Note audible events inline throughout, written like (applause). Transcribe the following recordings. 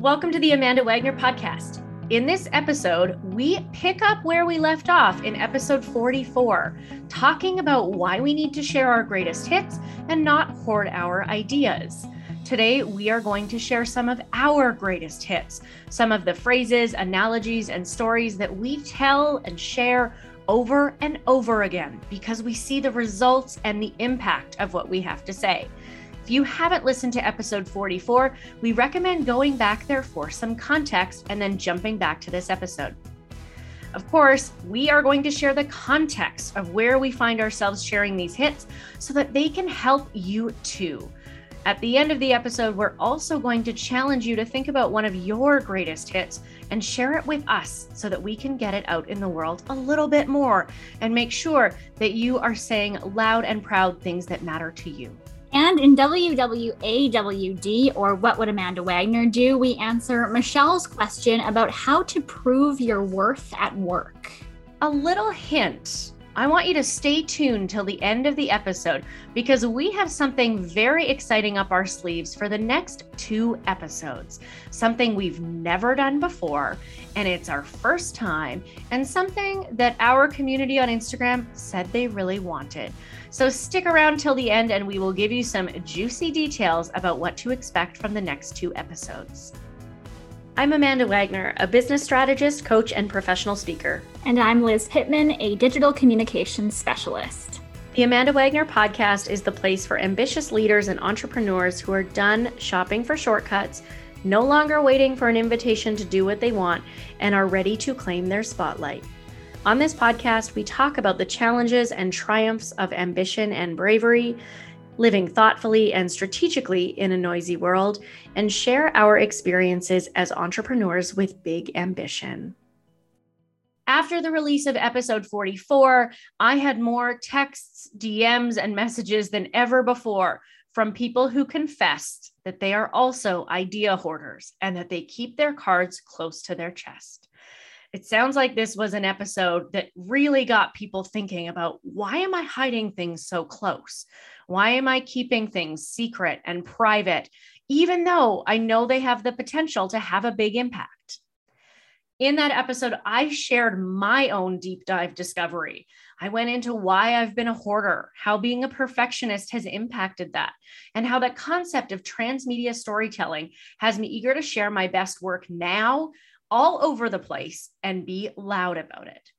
Welcome to the Amanda Wagner podcast. In this episode, we pick up where we left off in episode 44, talking about why we need to share our greatest hits and not hoard our ideas. Today, we are going to share some of our greatest hits, some of the phrases, analogies, and stories that we tell and share over and over again because we see the results and the impact of what we have to say. If you haven't listened to episode 44, we recommend going back there for some context and then jumping back to this episode. Of course, we are going to share the context of where we find ourselves sharing these hits so that they can help you too. At the end of the episode, we're also going to challenge you to think about one of your greatest hits and share it with us so that we can get it out in the world a little bit more and make sure that you are saying loud and proud things that matter to you. And in WWAWD, or What Would Amanda Wagner Do, we answer Michelle's question about how to prove your worth at work. A little hint I want you to stay tuned till the end of the episode because we have something very exciting up our sleeves for the next two episodes. Something we've never done before, and it's our first time, and something that our community on Instagram said they really wanted. So stick around till the end, and we will give you some juicy details about what to expect from the next two episodes. I'm Amanda Wagner, a business strategist, coach, and professional speaker. And I'm Liz Pittman, a digital communications specialist. The Amanda Wagner podcast is the place for ambitious leaders and entrepreneurs who are done shopping for shortcuts, no longer waiting for an invitation to do what they want, and are ready to claim their spotlight. On this podcast, we talk about the challenges and triumphs of ambition and bravery, living thoughtfully and strategically in a noisy world, and share our experiences as entrepreneurs with big ambition. After the release of episode 44, I had more texts, DMs, and messages than ever before from people who confessed that they are also idea hoarders and that they keep their cards close to their chest. It sounds like this was an episode that really got people thinking about why am I hiding things so close? Why am I keeping things secret and private, even though I know they have the potential to have a big impact? In that episode, I shared my own deep dive discovery. I went into why I've been a hoarder, how being a perfectionist has impacted that, and how that concept of transmedia storytelling has me eager to share my best work now all over the place and be loud about it.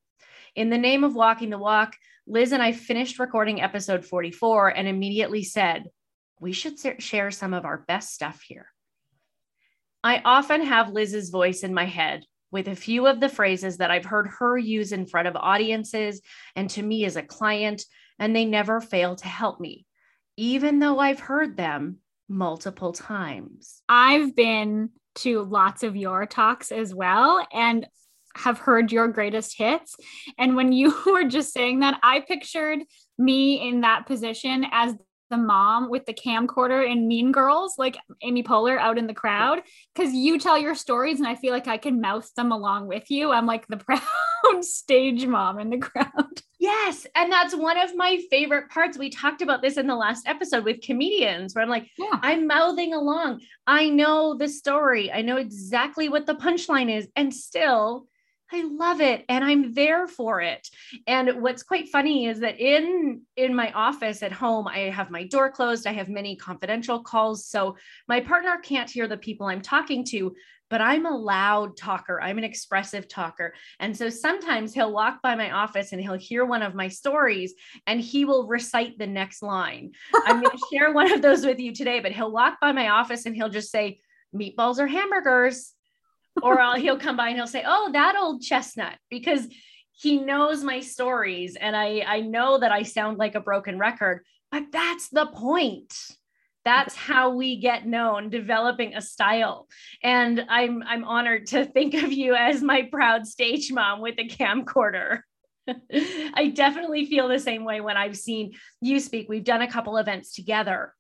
In the name of walking the walk, Liz and I finished recording episode 44 and immediately said, we should share some of our best stuff here. I often have Liz's voice in my head with a few of the phrases that I've heard her use in front of audiences and to me as a client, and they never fail to help me, even though I've heard them multiple times. I've been to lots of your talks as well. And have heard your greatest hits. And when you (laughs) were just saying that, I pictured me in that position as the mom with the camcorder in Mean Girls, like Amy Poehler out in the crowd, because you tell your stories and I feel like I can mouth them along with you. I'm like the (laughs) proud stage mom in the crowd. Yes. And that's one of my favorite parts. We talked about this in the last episode with comedians where I'm like, yeah. I'm mouthing along. I know the story, I know exactly what the punchline is. And still, I love it and I'm there for it. And what's quite funny is that in in my office at home I have my door closed, I have many confidential calls so my partner can't hear the people I'm talking to, but I'm a loud talker. I'm an expressive talker. And so sometimes he'll walk by my office and he'll hear one of my stories and he will recite the next line. I'm going (laughs) to share one of those with you today, but he'll walk by my office and he'll just say meatballs or hamburgers or I'll, he'll come by and he'll say, "Oh, that old chestnut," because he knows my stories, and I I know that I sound like a broken record, but that's the point. That's how we get known, developing a style. And I'm I'm honored to think of you as my proud stage mom with a camcorder. (laughs) I definitely feel the same way when I've seen you speak. We've done a couple events together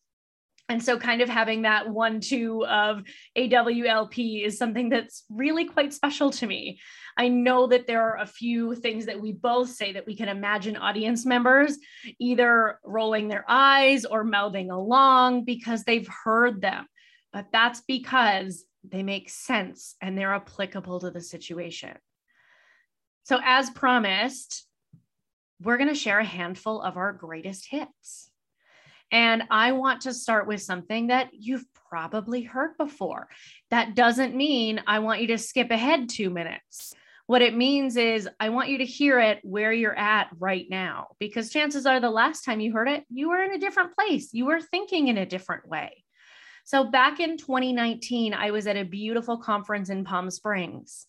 and so kind of having that one two of awlp is something that's really quite special to me i know that there are a few things that we both say that we can imagine audience members either rolling their eyes or mouthing along because they've heard them but that's because they make sense, and they're applicable to the situation. So, as promised, we're going to share a handful of our greatest hits. And I want to start with something that you've probably heard before. That doesn't mean I want you to skip ahead two minutes. What it means is I want you to hear it where you're at right now, because chances are the last time you heard it, you were in a different place. You were thinking in a different way. So back in 2019, I was at a beautiful conference in Palm Springs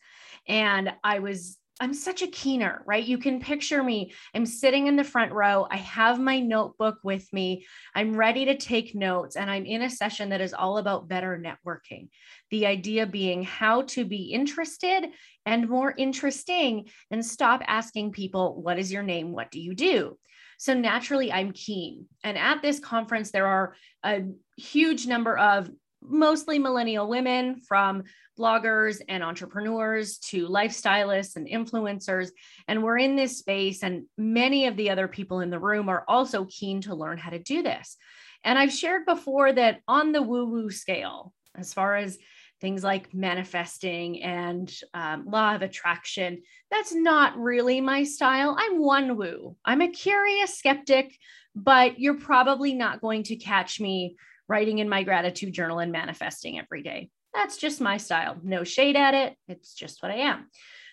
and I was I'm such a keener, right? You can picture me. I'm sitting in the front row. I have my notebook with me. I'm ready to take notes. And I'm in a session that is all about better networking. The idea being how to be interested and more interesting and stop asking people, What is your name? What do you do? So naturally, I'm keen. And at this conference, there are a huge number of mostly millennial women from bloggers and entrepreneurs to lifestylists and influencers. And we're in this space, and many of the other people in the room are also keen to learn how to do this. And I've shared before that on the woo woo scale, as far as things like manifesting and um, law of attraction, that's not really my style. I'm one woo. I'm a curious skeptic, but you're probably not going to catch me writing in my gratitude journal and manifesting every day. That's just my style. No shade at it. It's just what I am.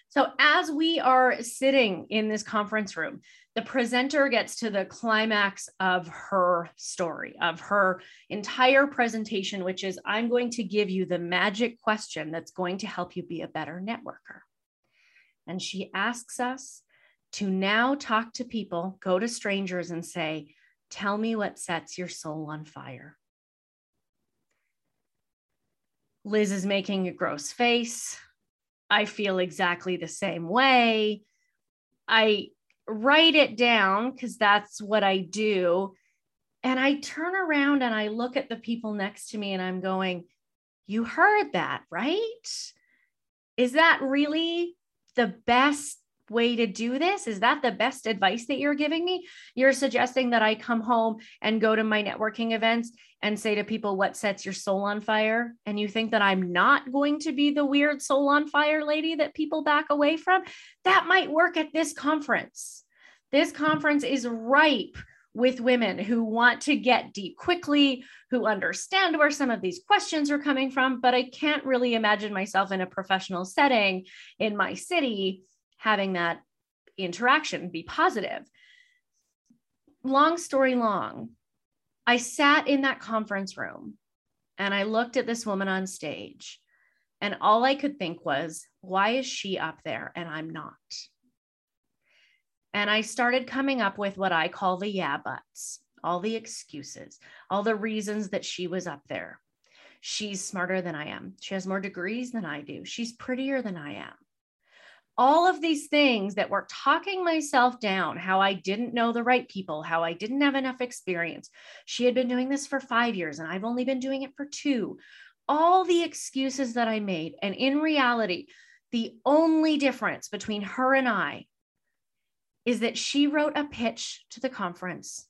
So, as we are sitting in this conference room, the presenter gets to the climax of her story, of her entire presentation, which is I'm going to give you the magic question that's going to help you be a better networker. And she asks us to now talk to people, go to strangers and say, Tell me what sets your soul on fire. Liz is making a gross face. I feel exactly the same way. I write it down because that's what I do. And I turn around and I look at the people next to me and I'm going, You heard that, right? Is that really the best way to do this? Is that the best advice that you're giving me? You're suggesting that I come home and go to my networking events and say to people, What sets your soul on fire? And you think that I'm not going to be the weird soul on fire lady that people back away from? That might work at this conference. This conference is ripe with women who want to get deep quickly, who understand where some of these questions are coming from, but I can't really imagine myself in a professional setting in my city having that interaction be positive. Long story long, I sat in that conference room and I looked at this woman on stage, and all I could think was, why is she up there and I'm not? And I started coming up with what I call the yeah buts, all the excuses, all the reasons that she was up there. She's smarter than I am. She has more degrees than I do. She's prettier than I am all of these things that were talking myself down, how I didn't know the right people, how I didn't have enough experience. She had been doing this for five years and I've only been doing it for two. All the excuses that I made. And in reality, the only difference between her and I is that she wrote a pitch to the conference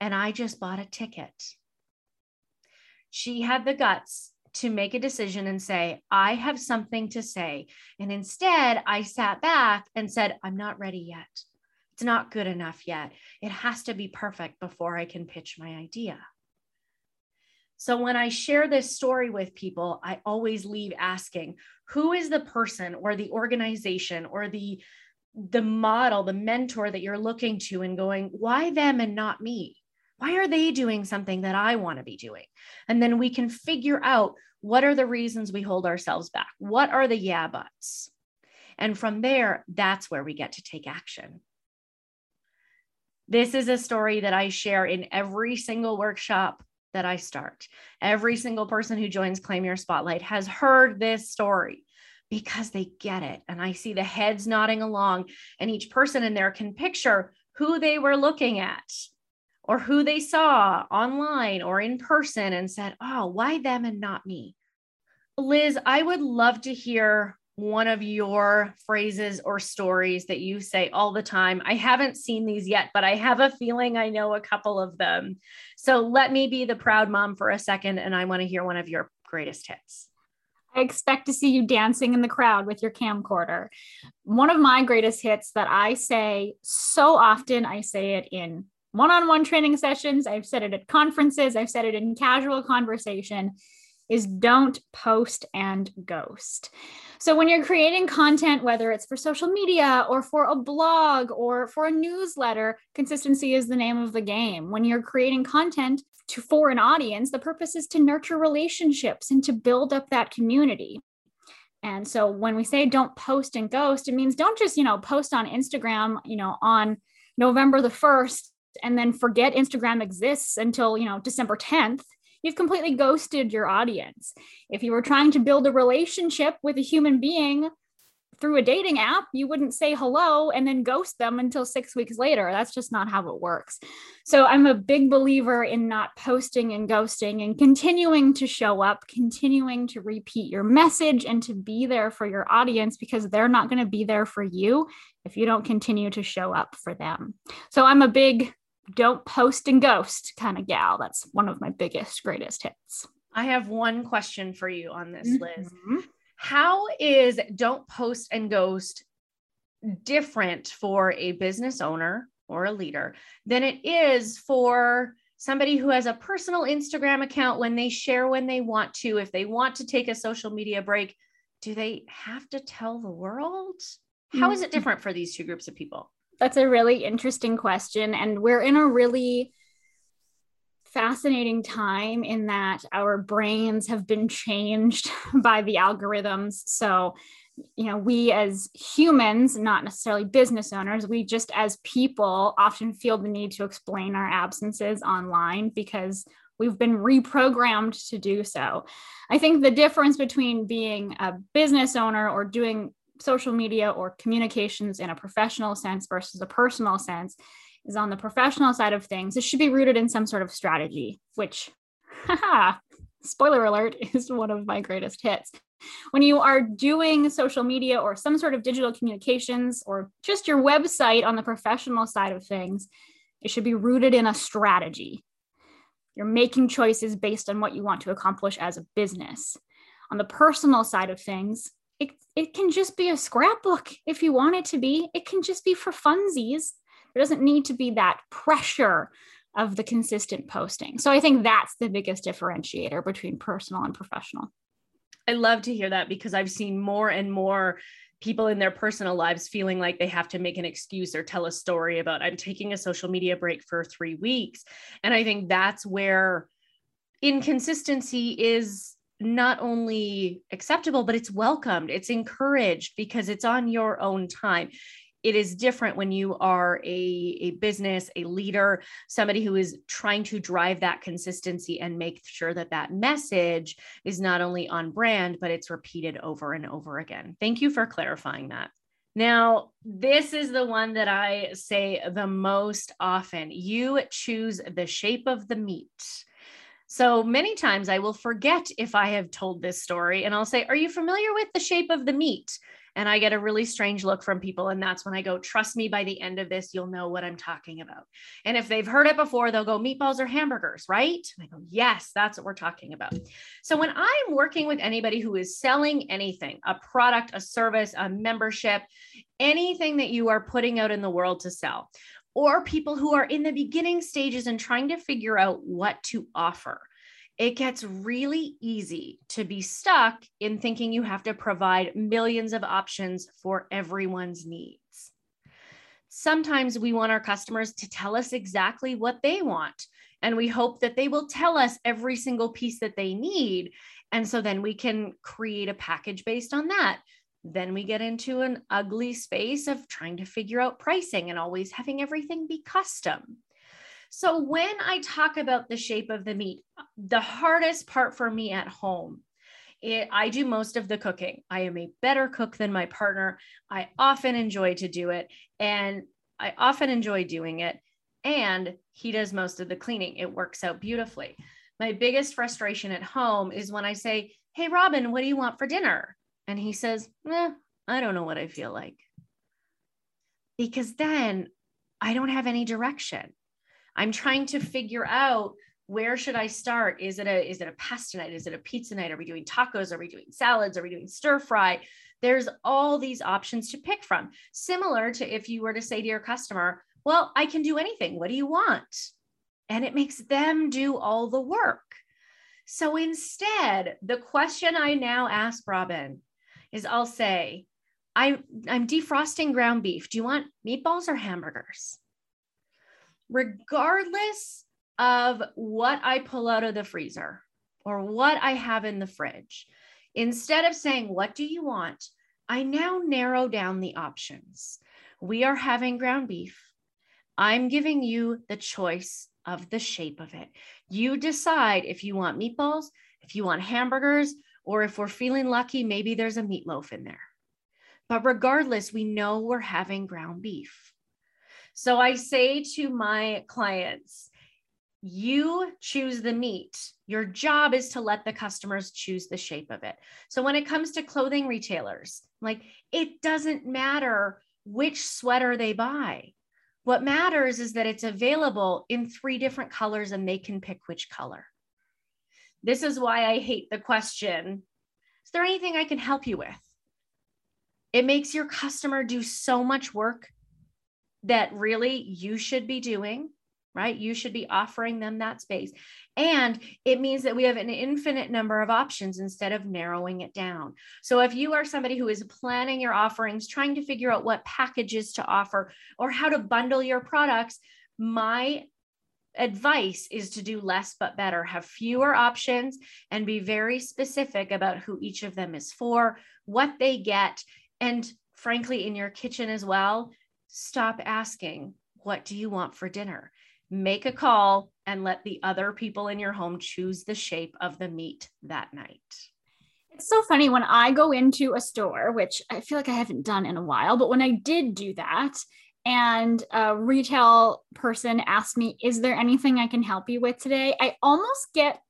and I just bought a ticket. She had the guts to make a decision and say, I have something to say. And instead, I sat back and said, I'm not ready yet. It's not good enough yet. It has to be perfect before I can pitch my idea. So when I share this story with people, I always leave asking, who is the person or the organization or the the model, the mentor that you're looking to and going, why them and not me? Why are they doing something that I want to be doing? And then we can figure out what are the reasons we hold ourselves back? What are the yeah buts? And from there, that's where we get to take action. This is a story that I share in every single workshop that I start. Every single person who joins Claim Your Spotlight has heard this story because they get it. And I see the heads nodding along, and each person in there can picture who they were looking at or who they saw online or in person and said, Oh, why them and not me? Liz, I would love to hear one of your phrases or stories that you say all the time. I haven't seen these yet, but I have a feeling I know a couple of them. So let me be the proud mom for a second, and I want to hear one of your greatest hits. I expect to see you dancing in the crowd with your camcorder. One of my greatest hits that I say so often, I say it in one on one training sessions, I've said it at conferences, I've said it in casual conversation, is don't post and ghost. So, when you're creating content, whether it's for social media or for a blog or for a newsletter, consistency is the name of the game. When you're creating content to for an audience, the purpose is to nurture relationships and to build up that community. And so when we say don't post and ghost, it means don't just, you know, post on Instagram, you know, on November the 1st and then forget Instagram exists until, you know, December 10th you've completely ghosted your audience. If you were trying to build a relationship with a human being through a dating app, you wouldn't say hello and then ghost them until six weeks later. That's just not how it works. So I'm a big believer in not posting and ghosting and continuing to show up, continuing to repeat your message and to be there for your audience because they're not going to be there for you if you don't continue to show up for them. So I'm a big don't post and ghost kind of gal. That's one of my biggest, greatest hits. I have one question for you on this, Liz. Mm-hmm. How is don't post and ghost different for a business owner or a leader than it is for somebody who has a personal Instagram account when they share when they want to? If they want to take a social media break, do they have to tell the world? How is it mm-hmm. different for these two groups of people? That's a really interesting question. And we're in a really fascinating time in that our brains have been changed (laughs) by the algorithms. So, you know, we as humans, not necessarily business owners, we just as people often feel the need to explain our absences online because we've been reprogrammed to do so. I think the difference between being a business owner or doing social media or communications in a professional sense versus a personal sense is on the professional side of things. It should be rooted in some sort of strategy, which, (laughs) haha, spoiler alert, (laughs) is one of my greatest hits. When you are doing social media or some sort of digital communications or just your website on the professional side of things, it should be rooted in a strategy. You're making choices based on what you want to accomplish as a business. On the personal side of things, it, it can just be a scrapbook if you want it to be. It can just be for funsies. There doesn't need to be that pressure of the consistent posting. So I think that's the biggest differentiator between personal and professional. I love to hear that because I've seen more and more people in their personal lives feeling like they have to make an excuse or tell a story about I'm taking a social media break for 3 weeks. And I think that's where inconsistency is not only acceptable, but it's welcomed, it's encouraged because it's on your own time. It is different when you are a, a business, a leader, somebody who is trying to drive that consistency and make sure that that message is not only on brand, but it's repeated over and over again. Thank you for clarifying that. Now, this is the one that I say the most often. You choose the shape of the meat. So many times I will forget if I have told this story and I'll say, Are you familiar with the shape of the meat? And I get a really strange look from people. And that's when I go, Trust me, by the end of this, you'll know what I'm talking about. And if they've heard it before, they'll go, Meatballs or hamburgers, right? And I go, Yes, that's what we're talking about. So when I'm working with anybody who is selling anything, a product, a service, a membership, anything that you are putting out in the world to sell, or people who are in the beginning stages and trying to figure out what to offer. It gets really easy to be stuck in thinking you have to provide millions of options for everyone's needs. Sometimes we want our customers to tell us exactly what they want, and we hope that they will tell us every single piece that they need. And so then we can create a package based on that. Then we get into an ugly space of trying to figure out pricing and always having everything be custom. So, when I talk about the shape of the meat, the hardest part for me at home, it, I do most of the cooking. I am a better cook than my partner. I often enjoy to do it, and I often enjoy doing it. And he does most of the cleaning. It works out beautifully. My biggest frustration at home is when I say, Hey, Robin, what do you want for dinner? And he says, eh, I don't know what I feel like. Because then I don't have any direction. I'm trying to figure out where should I start? Is it a is it a pasta night? Is it a pizza night? Are we doing tacos? Are we doing salads? Are we doing stir fry? There's all these options to pick from. Similar to if you were to say to your customer, "Well, I can do anything. What do you want?" And it makes them do all the work. So instead, the question I now ask Robin is I'll say, I, I'm defrosting ground beef. Do you want meatballs or hamburgers? Regardless of what I pull out of the freezer or what I have in the fridge, instead of saying, What do you want? I now narrow down the options. We are having ground beef. I'm giving you the choice of the shape of it. You decide if you want meatballs, if you want hamburgers, or if we're feeling lucky, maybe there's a meatloaf in there. But regardless, we know we're having ground beef. So I say to my clients, you choose the meat. Your job is to let the customers choose the shape of it. So when it comes to clothing retailers, like it doesn't matter which sweater they buy. What matters is that it's available in three different colors and they can pick which color. This is why I hate the question Is there anything I can help you with? It makes your customer do so much work that really you should be doing right? You should be offering them that space. And it means that we have an infinite number of options instead of narrowing it down. So if you are somebody who is planning your offerings, trying to figure out what packages to offer or how to bundle your products, my advice is to do less but better, have fewer options, and be very specific about who each of them is for, what they get, and frankly, in your kitchen as well, stop asking, What do you want for dinner? make a call and let the other people in your home choose the shape of the meat that night. It's so funny when I go into a store, which I feel like I haven't done in a while, but when I did do that, and a retail person asked me, Is there anything I can help you with today? I almost get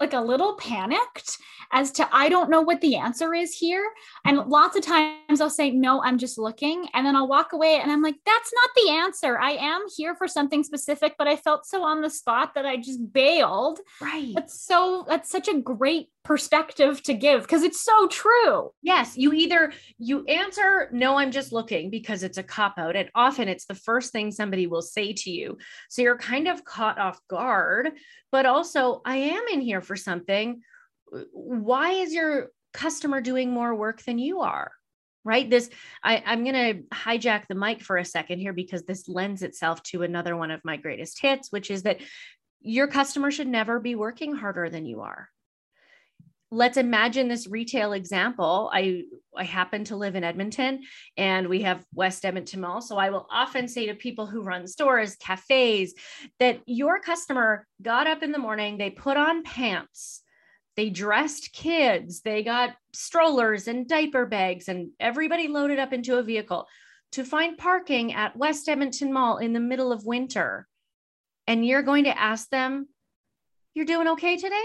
like a little panicked as to I don't know what the answer is here. And lots of times I'll say, no, I'm just looking. And then I'll walk away and I'm like, that's not the answer. I am here for something specific, but I felt so on the spot that I just bailed. Right. That's so, that's such a great perspective to give because it's so true. Yes. You either, you answer, no, I'm just looking because it's a cop out. And often it's the first thing somebody will say to you. So you're kind of caught off guard, but also I am in here for something why is your customer doing more work than you are? Right. This, I, I'm going to hijack the mic for a second here because this lends itself to another one of my greatest hits, which is that your customer should never be working harder than you are let's imagine this retail example i i happen to live in edmonton and we have west edmonton mall so i will often say to people who run stores cafes that your customer got up in the morning they put on pants they dressed kids, they got strollers and diaper bags, and everybody loaded up into a vehicle to find parking at West Edmonton Mall in the middle of winter. And you're going to ask them, You're doing okay today?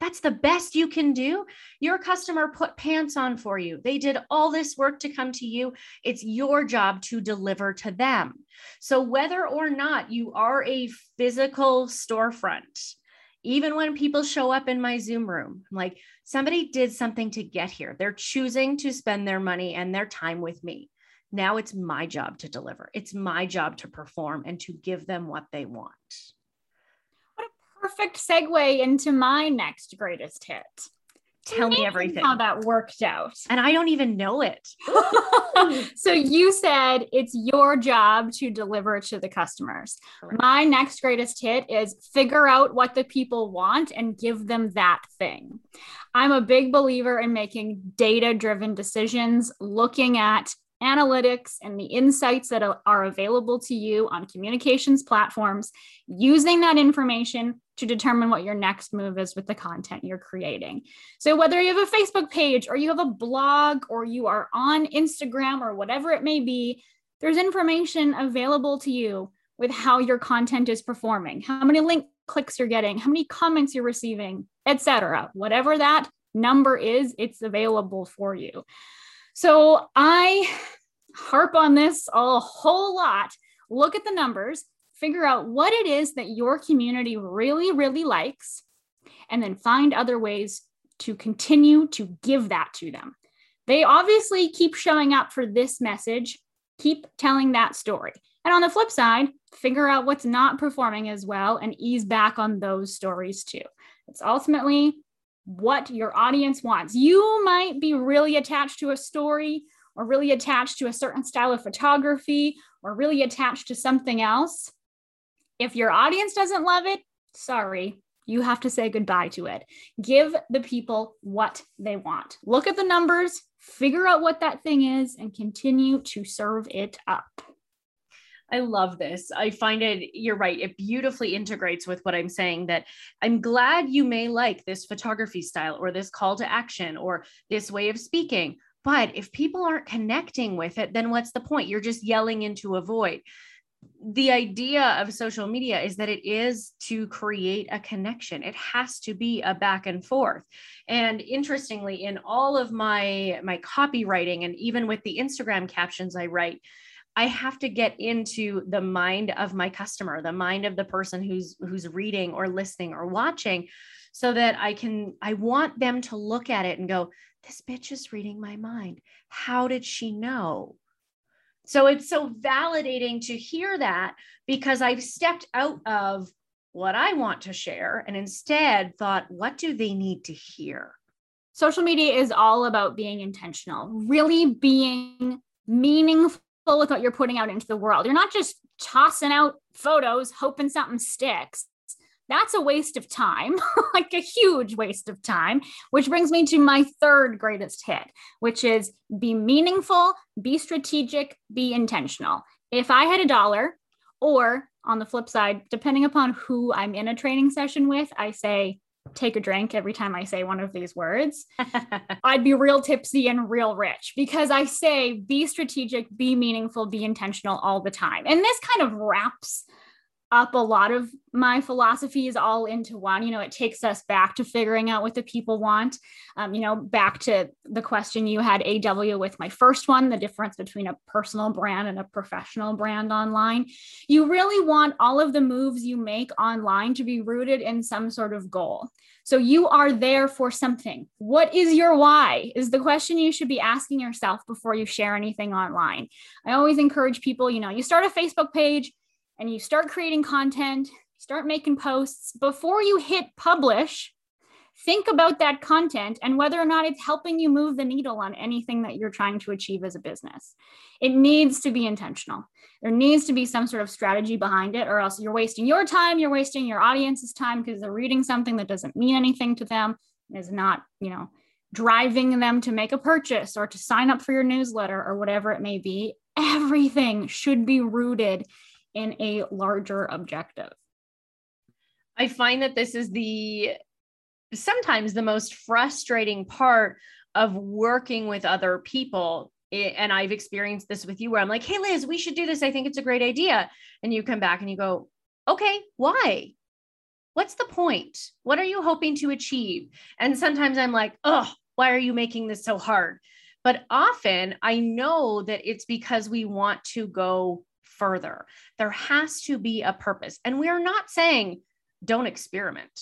That's the best you can do. Your customer put pants on for you. They did all this work to come to you. It's your job to deliver to them. So, whether or not you are a physical storefront, even when people show up in my Zoom room, I'm like, somebody did something to get here. They're choosing to spend their money and their time with me. Now it's my job to deliver. It's my job to perform and to give them what they want. Perfect segue into my next greatest hit. Tell me everything. How that worked out. And I don't even know it. (laughs) so you said it's your job to deliver to the customers. Correct. My next greatest hit is figure out what the people want and give them that thing. I'm a big believer in making data driven decisions, looking at analytics and the insights that are available to you on communications platforms, using that information to determine what your next move is with the content you're creating. So, whether you have a Facebook page or you have a blog or you are on Instagram or whatever it may be, there's information available to you with how your content is performing, how many link clicks you're getting, how many comments you're receiving, etc. Whatever that number is, it's available for you. So I harp on this a whole lot. Look at the numbers, figure out what it is that your community really, really likes, and then find other ways to continue to give that to them. They obviously keep showing up for this message, keep telling that story. And on the flip side, figure out what's not performing as well and ease back on those stories too. It's ultimately what your audience wants. You might be really attached to a story or really attached to a certain style of photography or really attached to something else. If your audience doesn't love it, sorry, you have to say goodbye to it. Give the people what they want. Look at the numbers, figure out what that thing is, and continue to serve it up. I love this. I find it, you're right, it beautifully integrates with what I'm saying that I'm glad you may like this photography style or this call to action or this way of speaking. But if people aren't connecting with it, then what's the point? You're just yelling into a void. The idea of social media is that it is to create a connection. It has to be a back and forth. And interestingly, in all of my my copywriting and even with the Instagram captions I write, I have to get into the mind of my customer, the mind of the person who's who's reading or listening or watching so that I can I want them to look at it and go, this bitch is reading my mind. How did she know? So it's so validating to hear that because I've stepped out of what I want to share and instead thought, what do they need to hear? Social media is all about being intentional, really being meaningful with what you're putting out into the world. You're not just tossing out photos, hoping something sticks. That's a waste of time, (laughs) like a huge waste of time, which brings me to my third greatest hit, which is be meaningful, be strategic, be intentional. If I had a dollar, or on the flip side, depending upon who I'm in a training session with, I say, take a drink every time I say one of these words, (laughs) I'd be real tipsy and real rich because I say be strategic, be meaningful, be intentional all the time. And this kind of wraps up a lot of my philosophies all into one. You know, it takes us back to figuring out what the people want. Um, you know, back to the question you had, AW, with my first one the difference between a personal brand and a professional brand online. You really want all of the moves you make online to be rooted in some sort of goal. So you are there for something. What is your why? Is the question you should be asking yourself before you share anything online. I always encourage people, you know, you start a Facebook page and you start creating content, start making posts, before you hit publish, think about that content and whether or not it's helping you move the needle on anything that you're trying to achieve as a business. It needs to be intentional. There needs to be some sort of strategy behind it, or else you're wasting your time, you're wasting your audience's time because they're reading something that doesn't mean anything to them, is not, you know, driving them to make a purchase or to sign up for your newsletter or whatever it may be. Everything should be rooted in a larger objective. I find that this is the sometimes the most frustrating part of working with other people. And I've experienced this with you where I'm like, hey, Liz, we should do this. I think it's a great idea. And you come back and you go, okay, why? What's the point? What are you hoping to achieve? And sometimes I'm like, oh, why are you making this so hard? But often I know that it's because we want to go further. There has to be a purpose. And we are not saying don't experiment,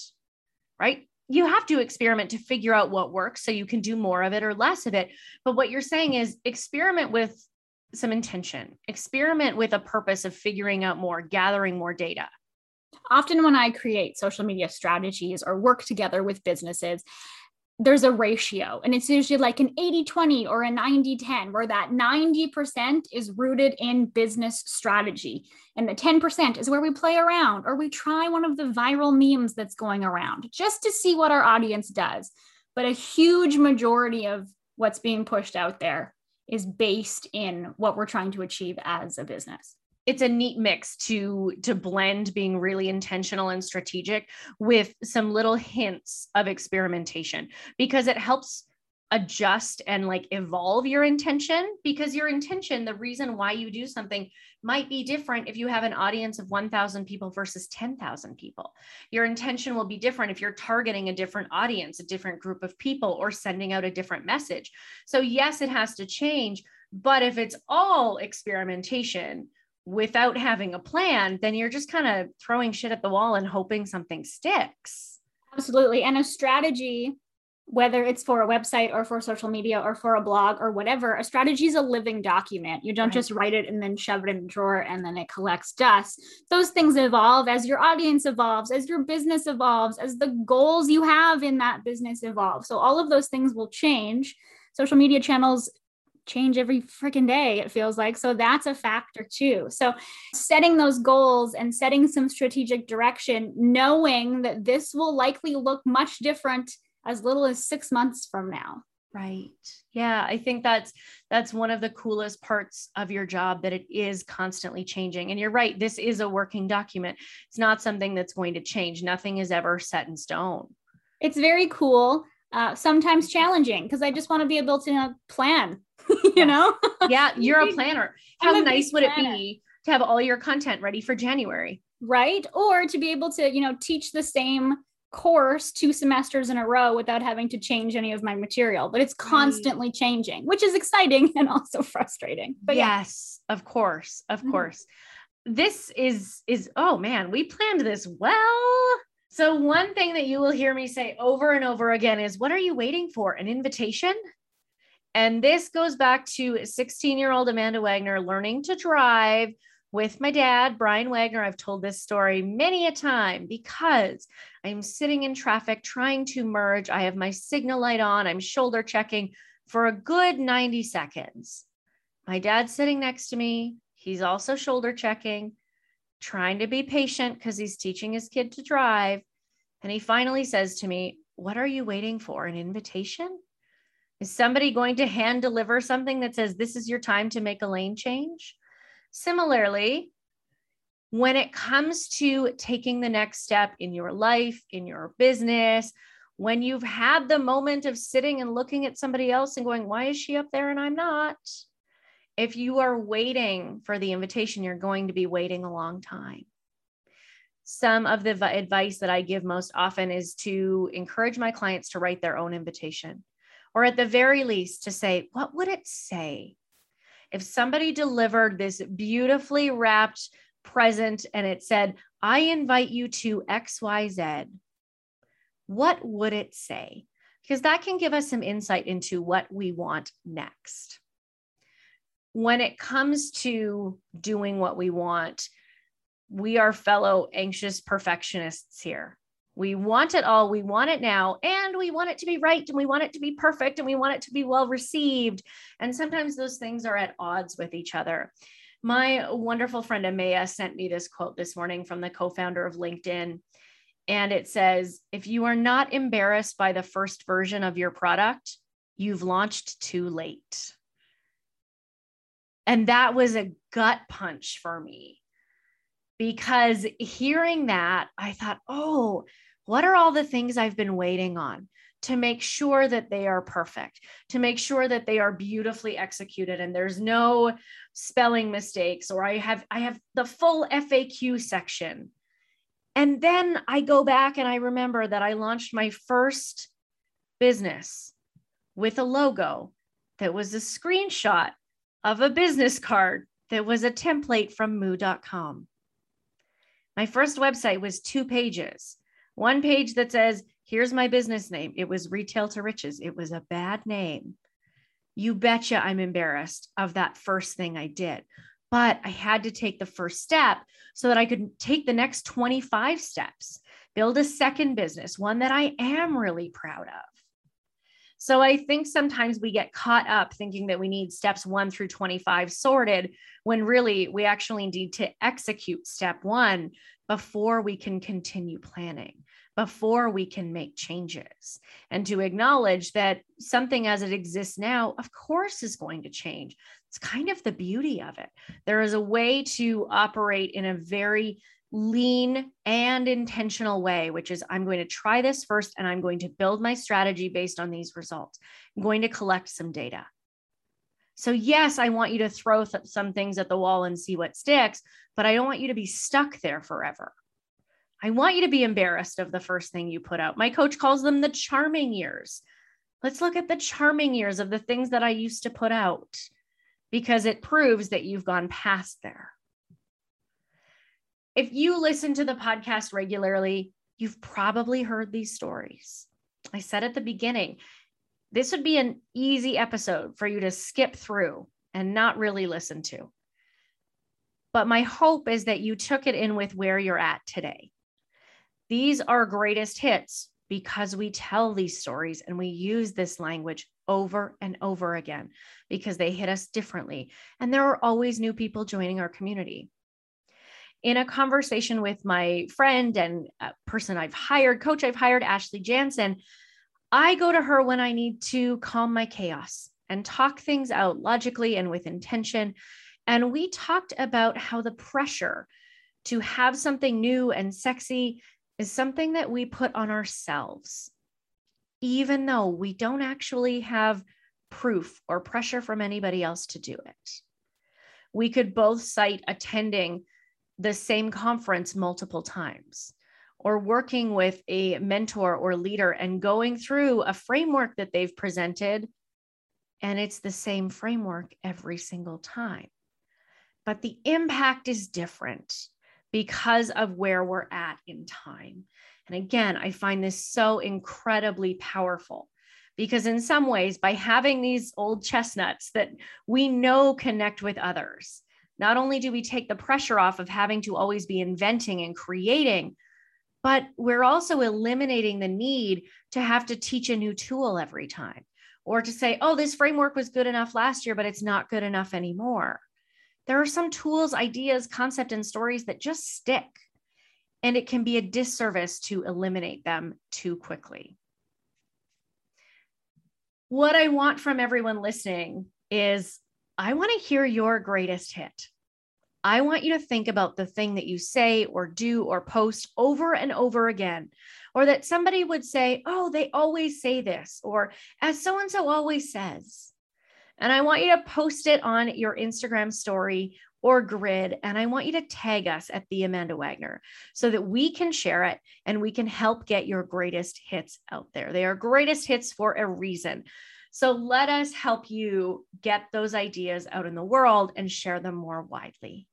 right? You have to experiment to figure out what works so you can do more of it or less of it. But what you're saying is experiment with some intention, experiment with a purpose of figuring out more, gathering more data. Often, when I create social media strategies or work together with businesses, there's a ratio and it's usually like an 80 20 or a 90 10 where that 90% is rooted in business strategy and the 10% is where we play around or we try one of the viral memes that's going around just to see what our audience does. But a huge majority of what's being pushed out there is based in what we're trying to achieve as a business it's a neat mix to to blend being really intentional and strategic with some little hints of experimentation because it helps adjust and like evolve your intention because your intention the reason why you do something might be different if you have an audience of 1000 people versus 10,000 people. Your intention will be different if you're targeting a different audience a different group of people or sending out a different message. So yes it has to change but if it's all experimentation without having a plan, then you're just kind of throwing shit at the wall and hoping something sticks. Absolutely. And a strategy, whether it's for a website or for social media or for a blog or whatever, a strategy is a living document. You don't right. just write it and then shove it in a drawer and then it collects dust. Those things evolve as your audience evolves, as your business evolves, as the goals you have in that business evolve. So all of those things will change. Social media channels change every freaking day, it feels like. So that's a factor too. So setting those goals and setting some strategic direction, knowing that this will likely look much different as little as six months from now. Right. Yeah, I think that's that's one of the coolest parts of your job that it is constantly changing. And you're right, this is a working document. It's not something that's going to change. Nothing is ever set in stone. It's very cool. Uh, sometimes challenging because I just want to be able to plan (laughs) you know? yeah, (laughs) you're a planner. How nice would planner. it be to have all your content ready for January? Right. Or to be able to, you know, teach the same course two semesters in a row without having to change any of my material but it's constantly right. changing which is exciting (laughs) and also frustrating but yes yeah. of course of mm-hmm. course this is is oh man we planned this well so one thing that you will hear me say over and over again is what are you waiting for an invitation and this goes back to 16 year old Amanda Wagner learning to drive with my dad, Brian Wagner. I've told this story many a time because I'm sitting in traffic trying to merge. I have my signal light on, I'm shoulder checking for a good 90 seconds. My dad's sitting next to me. He's also shoulder checking, trying to be patient because he's teaching his kid to drive. And he finally says to me, What are you waiting for? An invitation? Is somebody going to hand deliver something that says this is your time to make a lane change? Similarly, when it comes to taking the next step in your life, in your business, when you've had the moment of sitting and looking at somebody else and going, why is she up there and I'm not? If you are waiting for the invitation, you're going to be waiting a long time. Some of the advice that I give most often is to encourage my clients to write their own invitation or at the very least to say, what would it say if somebody delivered this beautifully wrapped present and it said, I invite you to XYZ? What would it say? Because that can give us some insight into what we want next. When it comes to doing what we want, we are fellow anxious perfectionists here. We want it all. We want it now. And we want it to be right. And we want it to be perfect. And we want it to be well received. And sometimes those things are at odds with each other. My wonderful friend Amaya sent me this quote this morning from the co founder of LinkedIn. And it says, if you are not embarrassed by the first version of your product, you've launched too late. And that was a gut punch for me because hearing that, I thought, oh, what are all the things I've been waiting on to make sure that they are perfect, to make sure that they are beautifully executed and there's no spelling mistakes or I have I have the full FAQ section. And then I go back and I remember that I launched my first business with a logo that was a screenshot of a business card that was a template from moo.com. My first website was two pages one page that says, here's my business name. It was Retail to Riches. It was a bad name. You betcha I'm embarrassed of that first thing I did. But I had to take the first step so that I could take the next 25 steps, build a second business, one that I am really proud of. So I think sometimes we get caught up thinking that we need steps one through 25 sorted when really we actually need to execute step one before we can continue planning before we can make changes and to acknowledge that something as it exists now, of course, is going to change. It's kind of the beauty of it. There is a way to operate in a very lean and intentional way, which is I'm going to try this first and I'm going to build my strategy based on these results. I'm going to collect some data. So, yes, I want you to throw th- some things at the wall and see what sticks, but I don't want you to be stuck there forever. I want you to be embarrassed of the first thing you put out. My coach calls them the charming years. Let's look at the charming years of the things that I used to put out because it proves that you've gone past there. If you listen to the podcast regularly, you've probably heard these stories. I said at the beginning, this would be an easy episode for you to skip through and not really listen to. But my hope is that you took it in with where you're at today. These are greatest hits because we tell these stories and we use this language over and over again because they hit us differently. And there are always new people joining our community. In a conversation with my friend and person I've hired, coach I've hired, Ashley Jansen, I go to her when I need to calm my chaos and talk things out logically and with intention. And we talked about how the pressure to have something new and sexy is something that we put on ourselves, even though we don't actually have proof or pressure from anybody else to do it. We could both cite attending the same conference multiple times or working with a mentor or leader and going through a framework that they've presented. And it's the same framework every single time. But the impact is different because of where we're at in time. And again, I find this so incredibly powerful because, in some ways, by having these old chestnuts that we know connect with others, not only do we take the pressure off of having to always be inventing and creating, but we're also eliminating the need to have to teach a new tool every time or to say, oh, this framework was good enough last year, but it's not good enough anymore. There are some tools, ideas, concept, and stories that just stick. And it can be a disservice to eliminate them too quickly. What I want from everyone listening is I want to hear your greatest hit. I want you to think about the thing that you say or do or post over and over again, or that somebody would say, Oh, they always say this, or as so and so always says. And I want you to post it on your Instagram story or grid. And I want you to tag us at the Amanda Wagner so that we can share it and we can help get your greatest hits out there. They are greatest hits for a reason. So let us help you get those ideas out in the world and share them more widely.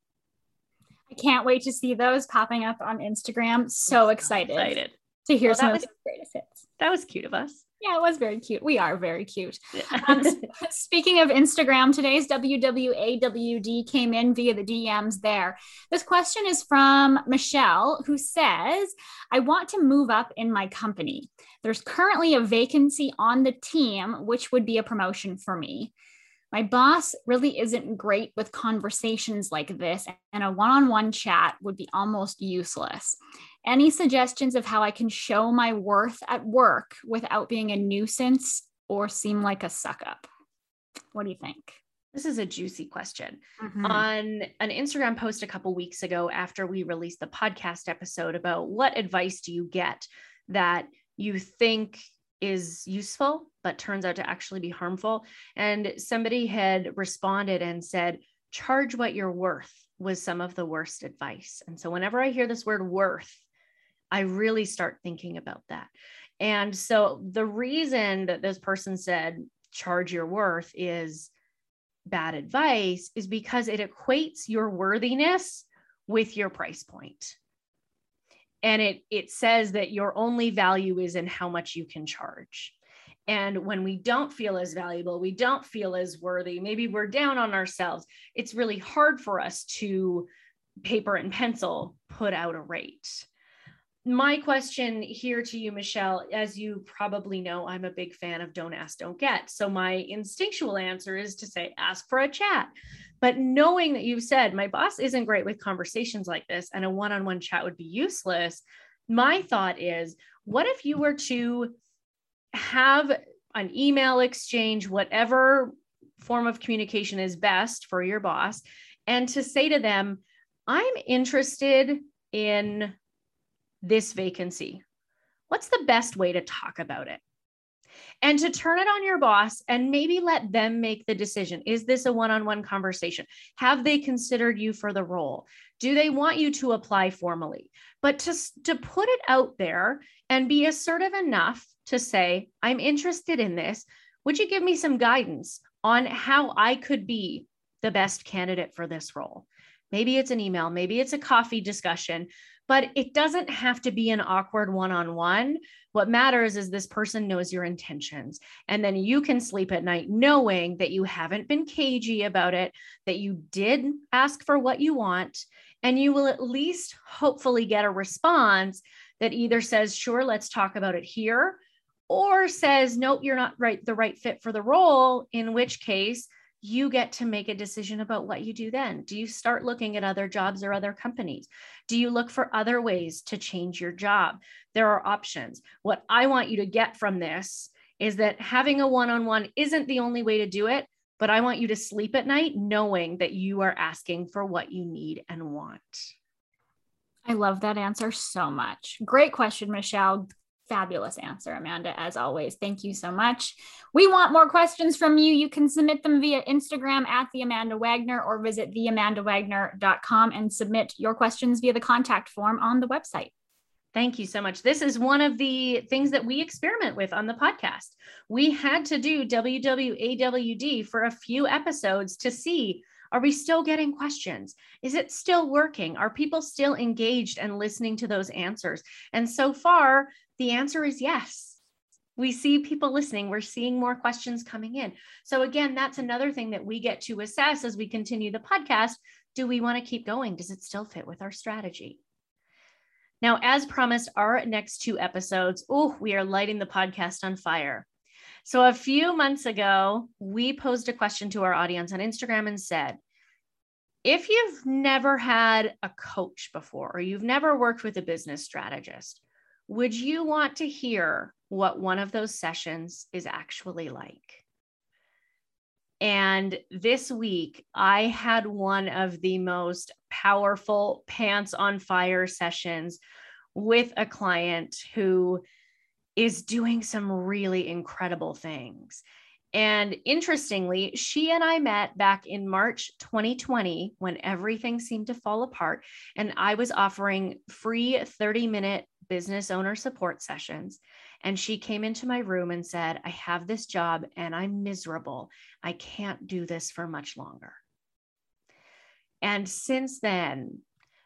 I can't wait to see those popping up on Instagram. So excited, excited. To hear well, some was, of the greatest hits. That was cute of us. Yeah, it was very cute. We are very cute. (laughs) um, speaking of Instagram, today's WWAWD came in via the DMs there. This question is from Michelle, who says, I want to move up in my company. There's currently a vacancy on the team, which would be a promotion for me. My boss really isn't great with conversations like this, and a one on one chat would be almost useless. Any suggestions of how I can show my worth at work without being a nuisance or seem like a suck up? What do you think? This is a juicy question. Mm-hmm. On an Instagram post a couple weeks ago, after we released the podcast episode about what advice do you get that you think is useful, but turns out to actually be harmful. And somebody had responded and said, charge what you're worth was some of the worst advice. And so whenever I hear this word worth, I really start thinking about that. And so the reason that this person said charge your worth is bad advice is because it equates your worthiness with your price point. And it it says that your only value is in how much you can charge. And when we don't feel as valuable, we don't feel as worthy, maybe we're down on ourselves, it's really hard for us to paper and pencil put out a rate my question here to you, Michelle, as you probably know, I'm a big fan of don't ask, don't get. So my instinctual answer is to say, ask for a chat. But knowing that you've said my boss isn't great with conversations like this and a one on one chat would be useless, my thought is, what if you were to have an email exchange, whatever form of communication is best for your boss, and to say to them, I'm interested in this vacancy? What's the best way to talk about it? And to turn it on your boss and maybe let them make the decision. Is this a one on one conversation? Have they considered you for the role? Do they want you to apply formally? But to, to put it out there and be assertive enough to say, I'm interested in this. Would you give me some guidance on how I could be the best candidate for this role? maybe it's an email, maybe it's a coffee discussion, but it doesn't have to be an awkward one on one. What matters is this person knows your intentions. And then you can sleep at night knowing that you haven't been cagey about it, that you did ask for what you want, and you will at least hopefully get a response that either says, sure, let's talk about it here, or says, nope, you're not right, the right fit for the role, in which case you get to make a decision about what you do then. Do you start looking at other jobs or other companies? Do you look for other ways to change your job? There are options. What I want you to get from this is that having a one on one isn't the only way to do it, but I want you to sleep at night knowing that you are asking for what you need and want. I love that answer so much. Great question, Michelle. Fabulous answer, Amanda, as always. Thank you so much. We want more questions from you. You can submit them via Instagram at the Amanda Wagner or visit theamandawagner.com and submit your questions via the contact form on the website. Thank you so much. This is one of the things that we experiment with on the podcast. We had to do WWAWD for a few episodes to see are we still getting questions? Is it still working? Are people still engaged and listening to those answers? And so far, the answer is yes. We see people listening. We're seeing more questions coming in. So, again, that's another thing that we get to assess as we continue the podcast. Do we want to keep going? Does it still fit with our strategy? Now, as promised, our next two episodes, oh, we are lighting the podcast on fire. So, a few months ago, we posed a question to our audience on Instagram and said, if you've never had a coach before, or you've never worked with a business strategist, would you want to hear what one of those sessions is actually like? And this week, I had one of the most powerful pants on fire sessions with a client who is doing some really incredible things. And interestingly, she and I met back in March 2020 when everything seemed to fall apart. And I was offering free 30 minute business owner support sessions. And she came into my room and said, I have this job and I'm miserable. I can't do this for much longer. And since then,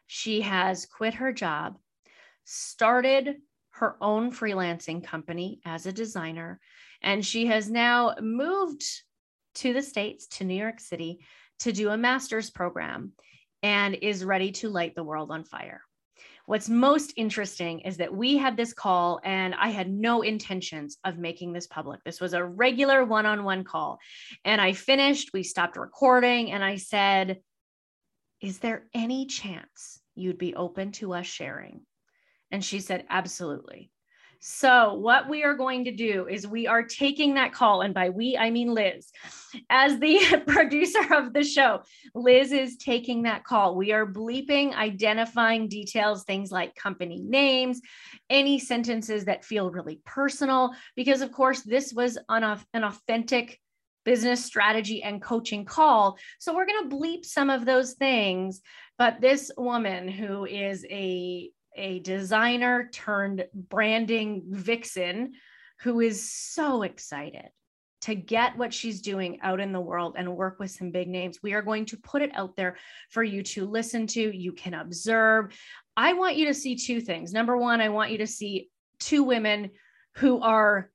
she has quit her job, started her own freelancing company as a designer, and she has now moved to the States, to New York City, to do a master's program and is ready to light the world on fire. What's most interesting is that we had this call and I had no intentions of making this public. This was a regular one on one call. And I finished, we stopped recording, and I said, Is there any chance you'd be open to us sharing? And she said, Absolutely. So, what we are going to do is we are taking that call, and by we, I mean Liz. As the (laughs) producer of the show, Liz is taking that call. We are bleeping, identifying details, things like company names, any sentences that feel really personal, because of course, this was an, an authentic business strategy and coaching call. So, we're going to bleep some of those things. But this woman who is a a designer turned branding vixen who is so excited to get what she's doing out in the world and work with some big names. We are going to put it out there for you to listen to. You can observe. I want you to see two things. Number one, I want you to see two women who are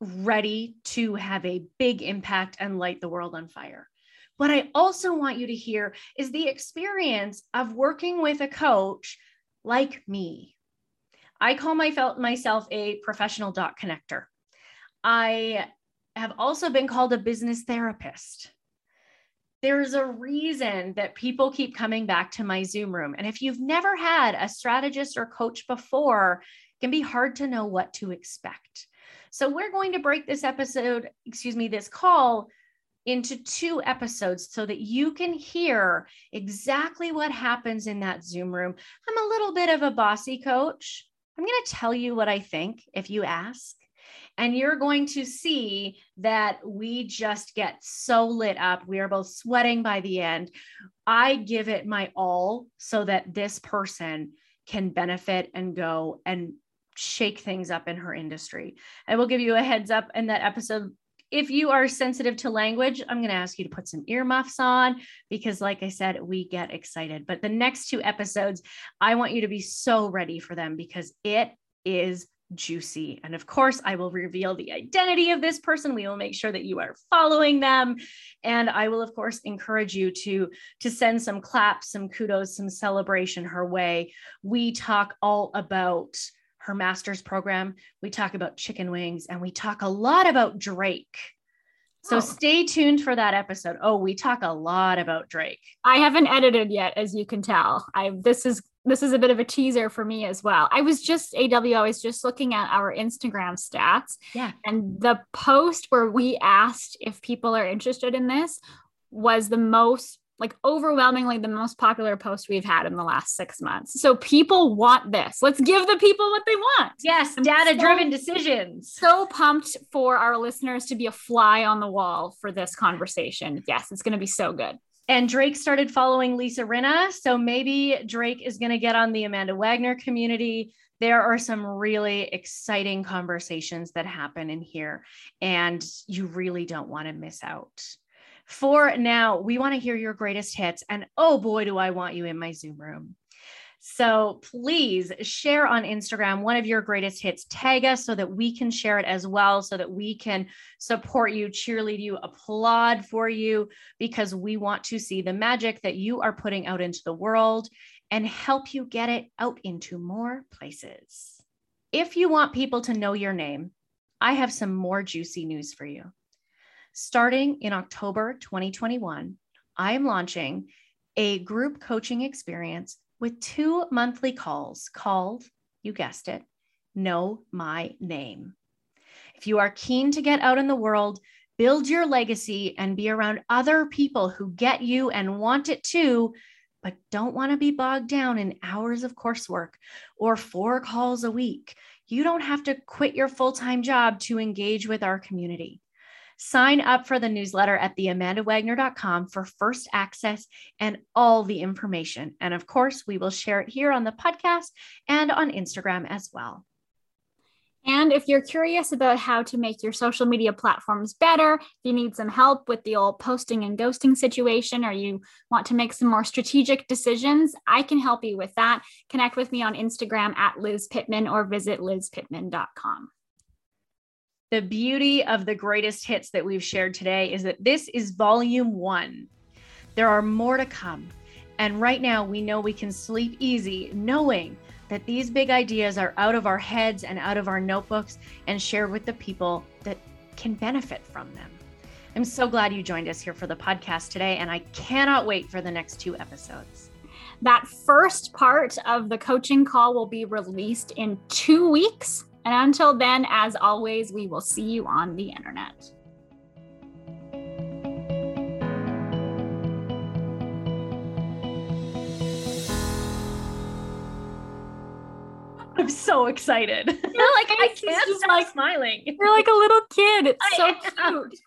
ready to have a big impact and light the world on fire. What I also want you to hear is the experience of working with a coach like me. I call my, myself a professional dot connector. I have also been called a business therapist. There's a reason that people keep coming back to my Zoom room. And if you've never had a strategist or coach before, it can be hard to know what to expect. So we're going to break this episode, excuse me, this call into two episodes so that you can hear exactly what happens in that Zoom room. I'm a little bit of a bossy coach. I'm going to tell you what I think if you ask. And you're going to see that we just get so lit up. We are both sweating by the end. I give it my all so that this person can benefit and go and shake things up in her industry. I will give you a heads up in that episode if you are sensitive to language, I'm going to ask you to put some earmuffs on because, like I said, we get excited. But the next two episodes, I want you to be so ready for them because it is juicy. And of course, I will reveal the identity of this person. We will make sure that you are following them. And I will, of course, encourage you to, to send some claps, some kudos, some celebration her way. We talk all about her master's program. We talk about chicken wings and we talk a lot about Drake. So oh. stay tuned for that episode. Oh, we talk a lot about Drake. I haven't edited yet, as you can tell. I this is this is a bit of a teaser for me as well. I was just AW, I was just looking at our Instagram stats. Yeah. And the post where we asked if people are interested in this was the most like overwhelmingly the most popular post we've had in the last six months. So people want this. Let's give the people what they want. Yes, data driven so, decisions. So pumped for our listeners to be a fly on the wall for this conversation. Yes, it's going to be so good. And Drake started following Lisa Rinna. So maybe Drake is going to get on the Amanda Wagner community. There are some really exciting conversations that happen in here, and you really don't want to miss out. For now, we want to hear your greatest hits. And oh boy, do I want you in my Zoom room. So please share on Instagram one of your greatest hits. Tag us so that we can share it as well, so that we can support you, cheerlead you, applaud for you, because we want to see the magic that you are putting out into the world and help you get it out into more places. If you want people to know your name, I have some more juicy news for you. Starting in October 2021, I am launching a group coaching experience with two monthly calls called, you guessed it, Know My Name. If you are keen to get out in the world, build your legacy, and be around other people who get you and want it too, but don't want to be bogged down in hours of coursework or four calls a week, you don't have to quit your full time job to engage with our community. Sign up for the newsletter at theamandawagner.com for first access and all the information. And of course, we will share it here on the podcast and on Instagram as well. And if you're curious about how to make your social media platforms better, if you need some help with the old posting and ghosting situation, or you want to make some more strategic decisions, I can help you with that. Connect with me on Instagram at Liz Pittman or visit lizpittman.com. The beauty of the greatest hits that we've shared today is that this is volume one. There are more to come. And right now, we know we can sleep easy knowing that these big ideas are out of our heads and out of our notebooks and shared with the people that can benefit from them. I'm so glad you joined us here for the podcast today, and I cannot wait for the next two episodes. That first part of the coaching call will be released in two weeks. And until then, as always, we will see you on the internet. I'm so excited. You're like (laughs) I can't stop like, smiling. You're like a little kid. It's so cute.